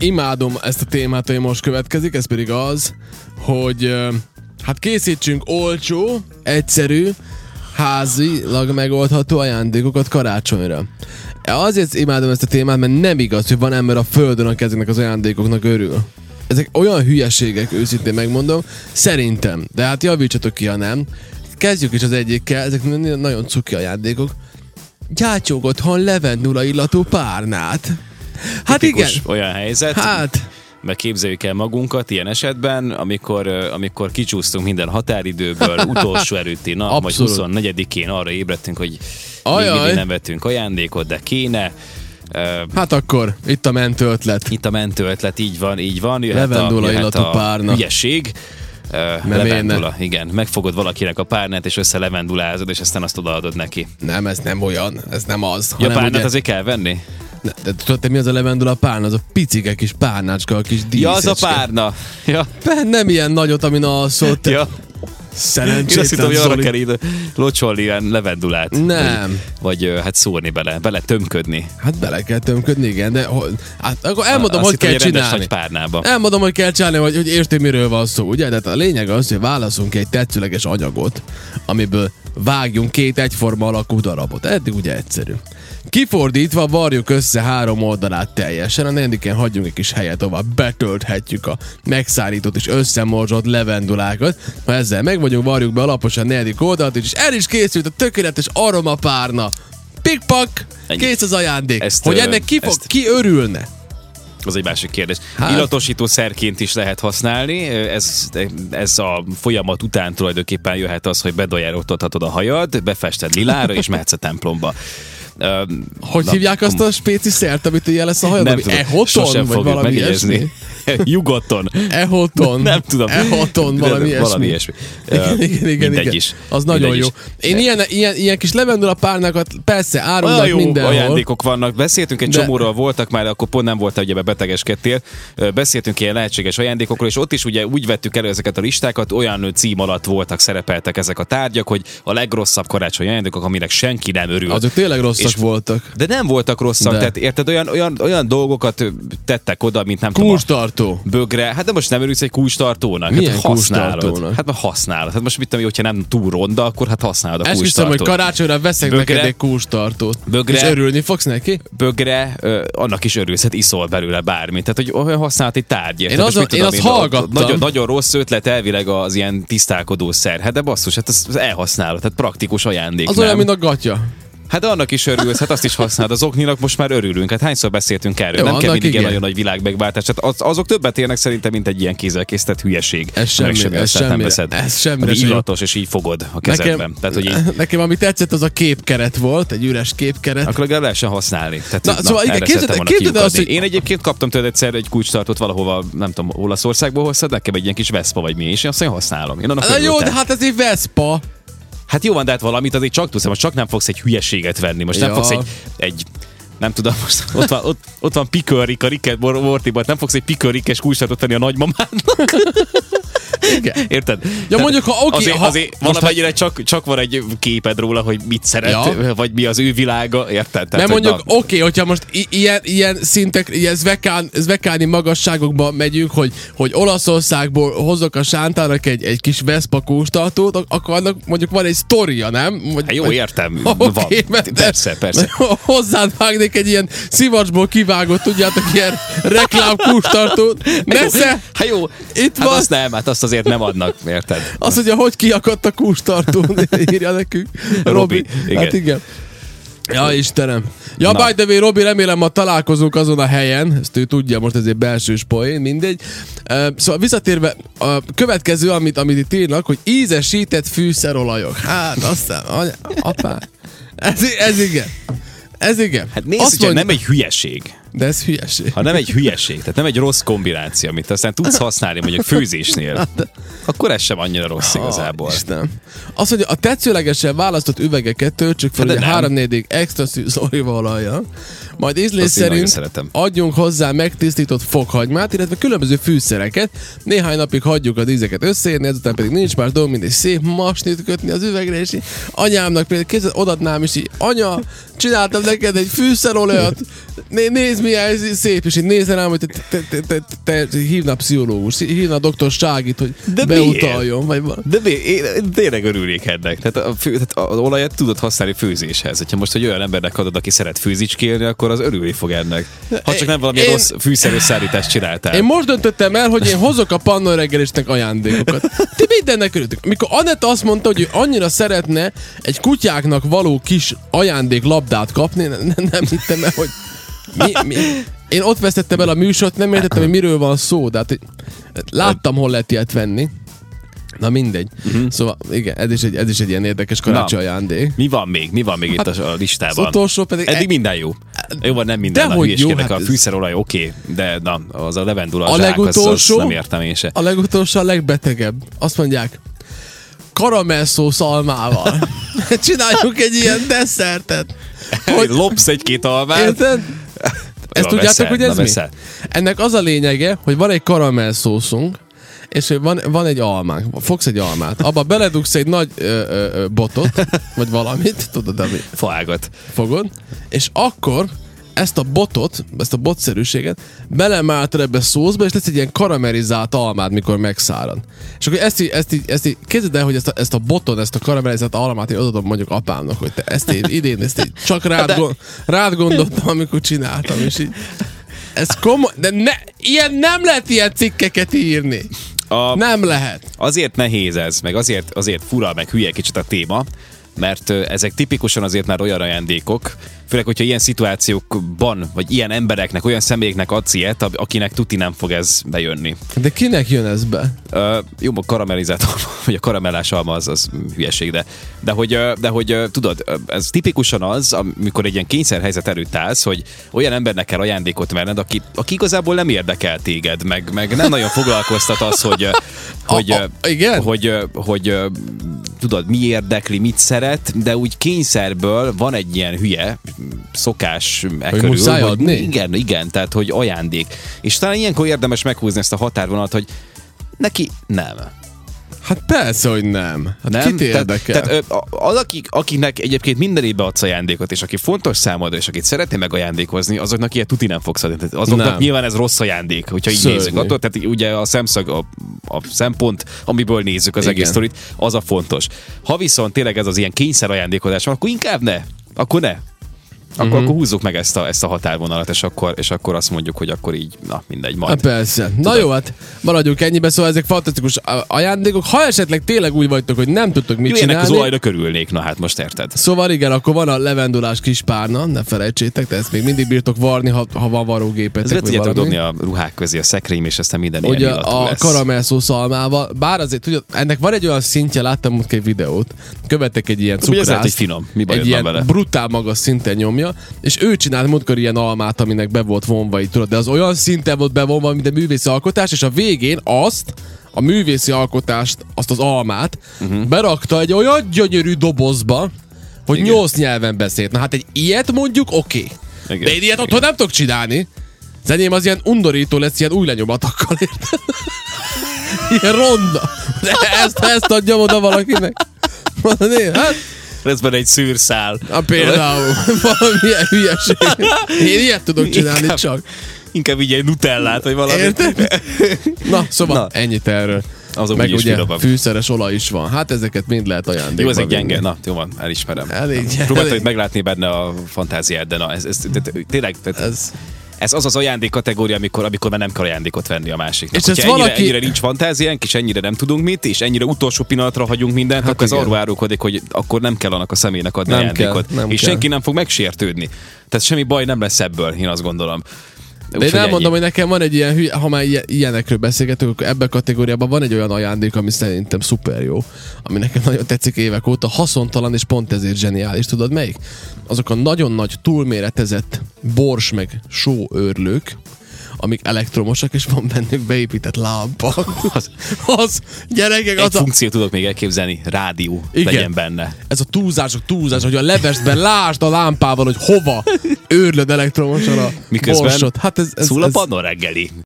imádom ezt a témát, ami most következik, ez pedig az, hogy hát készítsünk olcsó, egyszerű, házilag megoldható ajándékokat karácsonyra. Azért imádom ezt a témát, mert nem igaz, hogy van ember a földön, aki ezeknek az ajándékoknak örül. Ezek olyan hülyeségek, őszintén megmondom, szerintem, de hát javítsatok ki, ha nem. Kezdjük is az egyikkel, ezek nagyon cuki ajándékok. Gyátyog otthon levendula illatú párnát. Hát igen. olyan helyzet, Hát, meg képzeljük el magunkat ilyen esetben, amikor, amikor kicsúsztunk minden határidőből, utolsó előtti nap, vagy Abszolút. 24-én arra ébredtünk, hogy még Ajaj. mindig nem vettünk ajándékot, de kéne. Hát akkor itt a mentő ötlet. Itt a mentő ötlet, így van, így van. Jöhet Levendula a, jöhet a párna. hülyeség. Uh, miért levendula, igen. Megfogod valakinek a párnát, és össze levendulázod, és aztán azt odaadod neki. Nem, ez nem olyan, ez nem az. Ja, párnát ugye- azért kell venni? Ne, de tudod, te mi az a levendula párna? Az a picike kis párnácska, a kis Ja, az a díszecske. párna. Ja, Be, nem ilyen nagyot, amin alszott. ja. Szerencsétlen Én azt hittem, hogy arra kell így locsolni ilyen levendulát. Nem. Vagy, vagy hát szórni bele, bele tömködni. Hát bele kell tömködni, igen, de hát akkor elmondom, Azt hogy kell csinálni. párnába. Elmondom, hogy kell csinálni, hogy, hogy érti, miről van szó, ugye? De a lényeg az, hogy válaszunk egy tetszőleges anyagot, amiből vágjunk két egyforma alakú darabot. Eddig ugye egyszerű. Kifordítva varjuk össze három oldalát teljesen, a negyediken hagyjunk egy kis helyet, ahol betölthetjük a megszárított és összemorzsolt levendulákat. Ha ezzel meg vagyunk, varjuk be alaposan a negyedik oldalt, és el is készült a tökéletes aromapárna. Pikpak! Kész az ajándék. Ezt, hogy ennek ki, fog, ezt- ki örülne? Az egy másik kérdés. Hát... Illatosító szerként is lehet használni. Ez, ez a folyamat után tulajdonképpen jöhet az, hogy bedajároltathatod a hajad, befested lilára, és mehetsz a templomba. Hogy Na, hívják azt a spéci szert, amit ilyen lesz a hajad? nem tudom, Ehoton? Vagy valami megjegyezni. ilyesmi? Nyugodton. Ehoton. Nem tudom. Ehoton, valami ilyesmi. valami ilyesmi. Igen, igen, igen, igen. is. Az nagyon Mindegy jó. is. Én ilyen, ilyen, ilyen kis levendula párnákat persze árulnak jó mindenhol. ajándékok vannak. Beszéltünk egy De- csomóról, voltak már, akkor pont nem voltál, ugye be betegeskedtél. Beszéltünk ilyen lehetséges ajándékokról, és ott is ugye úgy vettük elő ezeket a listákat, olyan cím alatt voltak, szerepeltek ezek a tárgyak, hogy a legrosszabb karácsonyi ajándékok, aminek senki nem örül. Azok tényleg rosszak És- voltak. De nem voltak rosszak, De. tehát érted, olyan, olyan, olyan dolgokat tettek oda, mint nem tudom, a Kulcstartó. bögre. Hát de most nem örülsz egy kulcstartónak. Milyen hát használod. Hát használod. Hát most mit tudom, hogyha nem túl ronda, akkor hát használod a Esküszöm, kulcstartót. hogy karácsonyra veszek Bögre. neked egy kulcstartót. Bögre. És örülni fogsz neki? bögre, ö, annak is örülsz, hát iszol belőle bármit. Tehát, hogy olyan használati tárgy. érted? Én tudom én azt hallgattam. Nagyon, nagyon rossz ötlet elvileg az ilyen tisztálkodó szer. Hát de basszus, hát ez elhasználod, tehát praktikus ajándék. Az nem? olyan, mint a gatya. Hát annak is örülsz, hát azt is használod. Az okninak most már örülünk. Hát hányszor beszéltünk erről? Jó, nem kell mindig igen. nagyon nagy világ megváltás. Hát az, azok többet érnek szerintem, mint egy ilyen kézzelkészített hülyeség. Ez Meg semmi- ez aztán nem veszed. ez semmire Ami sem jó. illatos, és így fogod a kezedben. Nekem, Tehát, hogy így, nekem ami tetszett, az a képkeret volt, egy üres képkeret. akkor legalább lehessen használni. Tehát, Na, szóval igen, képzeld- szerettem volna képzeld el azt, hogy- Én egyébként kaptam tőled egyszer egy kulcstartót valahova, nem tudom, Olaszországból hoztad, nekem egy ilyen kis Vespa vagy mi, és én azt én használom. Én annak Na jó, de hát ez egy Vespa. Hát jó van, de hát valamit azért csak tudsz, most csak nem fogsz egy hülyeséget venni. Most nem Ja. fogsz egy, egy nem tudom, most ott van, ott, ott van Pikörrik, a Ricket Mortiban, nem fogsz egy Pikörrikes kulcstartót venni a nagymamának. Igen. Érted? Ja, mondjuk, ha oké, azért, ha- azért valamennyire csak, csak van egy képed róla, hogy mit szeret, Ja. vagy mi az ő világa, érted? Tehát, Mert mondjuk, oké, hogyha most i- ilyen, ilyen szintek, ilyen zvekán, zvekáni magasságokba megyünk, hogy, hogy Olaszországból hozok a sántának egy, egy kis Vespa kóstartót, ak- akkor annak mondjuk van egy sztoria, nem? Vagy, Hát jó, értem, Oké, van. mert- Persze, persze. Hozzád vágnék egy ilyen szivacsból kivágott, tudjátok, ilyen reklám kóstartót. Nesze! Hát jó, Itt hát van. azt nem, hát azt azért nem adnak, érted? Azt mondja, hogy kiakadt a kústartó, írja nekünk. Robi. Robi, igen. Hát igen. Ja, Istenem. Ja, Na. by the way, Robi, remélem ma találkozunk azon a helyen, ezt ő tudja, most ez egy belső poén, mindegy. Uh, szóval visszatérve, a következő, amit, amit itt írnak, hogy ízesített fűszerolajok. Hát, aztán, anya, apá. Ez, ez igen. Ez igen. Hát nézd, Azt mondja- nem egy hülyeség, De ez hülyeség. ha nem egy hülyeség, tehát nem egy rossz kombináció, amit aztán tudsz használni mondjuk főzésnél, akkor ez sem annyira rossz igazából. Ah, Isten. Az, hogy a tetszőlegesen választott üvegeket töltsük fel, hogy. 3 4 extra szűz olívaolajjal. Majd ízlés szerint adjunk hozzá megtisztított fokhagymát, illetve különböző fűszereket. Néhány napig hagyjuk az ízeket összeérni, ezután pedig nincs más dolog, mint egy szép masnit kötni az üvegre, és így anyámnak például kézzel odatnám, és így, anya, csináltam neked egy fűszerolajat, Né- nézd milyen ez szép, és így nézze rám, hogy te, te, te, te, te, hívna pszichológus, hívna doktor Ságit, hogy De beutaljon, vagy. De mi, én, én tényleg örülnék ennek. Tehát, a fő, tehát az olajat tudod használni főzéshez. Hogyha most egy olyan embernek adod, aki szeret főzicskélni, akkor az örülni fog ennek. Ha csak nem valami Én- rossz fűszerösszállítást csináltál. Én most döntöttem el, hogy én hozok a pannon reggelisnek ajándékokat. Ti mindennek örültök. Mikor Anett azt mondta, hogy ő annyira szeretne egy kutyáknak való kis ajándéklabdát kapni, ne, ne, nem hittem el, hogy mi, mi. Én ott vesztettem el a műsort, nem értettem, hogy miről van szó, de hát, hogy láttam, hol lehet ilyet venni. Na mindegy. Uh-huh. Szóval igen, ez is egy, ez is egy ilyen érdekes karácsony ajándék. Mi van még? Mi van még itt a, a Az listában? utolsó pedig... Eddig minden jó. Jó van, nem minden. Dehogy a jó, hát a fűszerolaj oké, de na, az a levendula A a zsák, az, az legutolsó- nem értem én se. A legutolsó a legbetegebb. Azt mondják, karamellszósz almával. Csináljuk egy ilyen desszertet. Hogy lopsz egy-két almát, Érted? Ezt tudjátok, veszel, hogy ez mi? veszel. Ennek az a lényege, hogy van egy karamellszószunk, és van, van egy almánk, fogsz egy almát, abba beledugsz egy nagy ö, ö, botot, vagy valamit, tudod, ami faágat. fogod, és akkor ezt a botot, ezt a botszerűséget belemáltad ebbe a szószba, és lesz egy ilyen karamellizált almád, mikor megszárad. És akkor ezt így, ezt így, ezt így képzeld el, hogy ezt a, ezt a boton, ezt a karamellizált almát én adom mondjuk apámnak, hogy te ezt én idén, ezt így csak rád, De- gond, rád gondoltam, amikor csináltam, és így ez komoly, de ne, ilyen nem lehet ilyen cikkeket írni. A, Nem lehet. azért nehéz ez, meg azért, azért fura, meg hülye kicsit a téma, mert ezek tipikusan azért már olyan ajándékok, főleg, hogyha ilyen szituációkban, vagy ilyen embereknek, olyan személyeknek adsz ilyet, akinek tuti nem fog ez bejönni. De kinek jön ez be? Uh, jó, a karamellizált alma, vagy a karamellás alma az, az hülyeség, de, de hogy, de hogy tudod, ez tipikusan az, amikor egy ilyen kényszerhelyzet előtt állsz, hogy olyan embernek kell ajándékot venned, aki, aki igazából nem érdekel téged, meg, meg nem nagyon foglalkoztat az, hogy, hogy, A- a- igen? hogy, hogy ö, tudod, mi érdekli, mit szeret, de úgy kényszerből van egy ilyen hülye szokás e körül, muszáj adni? igen, igen, tehát hogy ajándék. És talán ilyenkor érdemes meghúzni ezt a határvonalat, hogy neki nem. Hát persze, hogy nem. Hát nem? kit érdekel? Tehát, tehát az, akik, akiknek egyébként minden évben adsz ajándékot, és aki fontos számodra, és akit szeretné megajándékozni, azoknak ilyet tuti nem fogsz adni. Tehát azoknak Nem. nyilván ez rossz ajándék, hogyha így Szörnyű. nézzük. Attól, tehát ugye a szemszög, a, a szempont, amiből nézzük az Igen. egész sztorit, az a fontos. Ha viszont tényleg ez az ilyen kényszer ajándékozás van, akkor inkább ne. Akkor ne. Akkor, Mhm. uh-huh. akkor húzzuk meg ezt a, ezt a határvonalat, és akkor, és akkor azt mondjuk, hogy akkor így, na mindegy, majd. Hát persze. Na jó, hát maradjunk ennyibe, szóval ezek fantasztikus ajándékok. Ha esetleg tényleg úgy vagytok, hogy nem tudtok mit Jó, ennek az csinálni, olajra körülnék, na hát most érted. Szóval igen, akkor van a levendulás kis párna, ne felejtsétek, de ezt még mindig bírtok varni, ha, ha van varrógépetek. Ez le vagy tudjátok valami. dobni a ruhák közé a szekrény, és aztán minden Ugye ilyen a lesz. karamellszó szalmával, bár azért tudod, ennek van egy olyan szintje, láttam most egy videót, követek egy ilyen Ugye ez lehet, cukrászt, hogy finom. Mi egy ilyen vele? brutál magas szinten nyomja, és ő csinált múltkor ilyen almát, aminek be volt vonva, így tudod, de az olyan szinten volt bevonva, mint a művészi alkotás, és a végén azt, a művészi alkotást, azt az almát, uh-huh. berakta egy olyan gyönyörű dobozba, hogy Igen. nyolc nyelven beszélt. Na hát egy ilyet mondjuk oké. Okay. Igen. De én ilyet otthon nem tudok csinálni. Az enyém az ilyen undorító lesz, ilyen új lenyomatokkal, érted? Ilyen ronda. De ezt, ezt adjam oda valakinek. Mondod, én, hát, Benne egy szűrszál. a például valamilyen hülyeség. Én ilyet tudok csinálni Inkább- csak. Inkább így egy nutellát, vagy valami. Érted? Na, szóval Na. Ennyit erről. Azok Meg ugye finomabb. fűszeres olaj is van. Hát ezeket mind lehet ajándékba Jó, ez vinni. gyenge. Na, jó van, elismerem. Elég gyenge. Próbáltam meglátni benne a fantáziát, de na, ez, ez, de, tényleg, Ez, ez az az ajándék kategória, amikor, amikor már nem kell ajándékot venni a másiknak. És Hogyha ennyire, valaki- ennyire nincs fantáziánk, és ennyire nem tudunk mit, és ennyire utolsó pillanatra hagyunk mindent, Hát akkor ez igen. arról árulkodik, hogy akkor nem kell annak a személynek adni Nem ajándékot. kell, nem és kell. senki nem fog megsértődni. Tehát semmi baj nem lesz ebből, én azt gondolom. De én Úgyhogy ennyi. elmondom, hogy nekem van egy ilyen ha már ilyen- ilyenekről beszélgetünk, akkor ebben a kategóriában van egy olyan ajándék, ami szerintem szuper jó, ami nekem nagyon tetszik évek óta, haszontalan és pont ezért zseniális. Tudod melyik? Azok a nagyon nagy túlméretezett bors meg sóőrlők, amik elektromosak, és van bennük beépített lámpa. Az, az gyerekek, Egy az a, funkciót tudok még elképzelni, rádió Igen. legyen benne. ez a túlzások túlzás, hogy a levesben lásd a lámpával, hogy hova őrlöd elektromosan a Miközben borsot. Hát ez, ez, Szól a ez, pannon reggeli.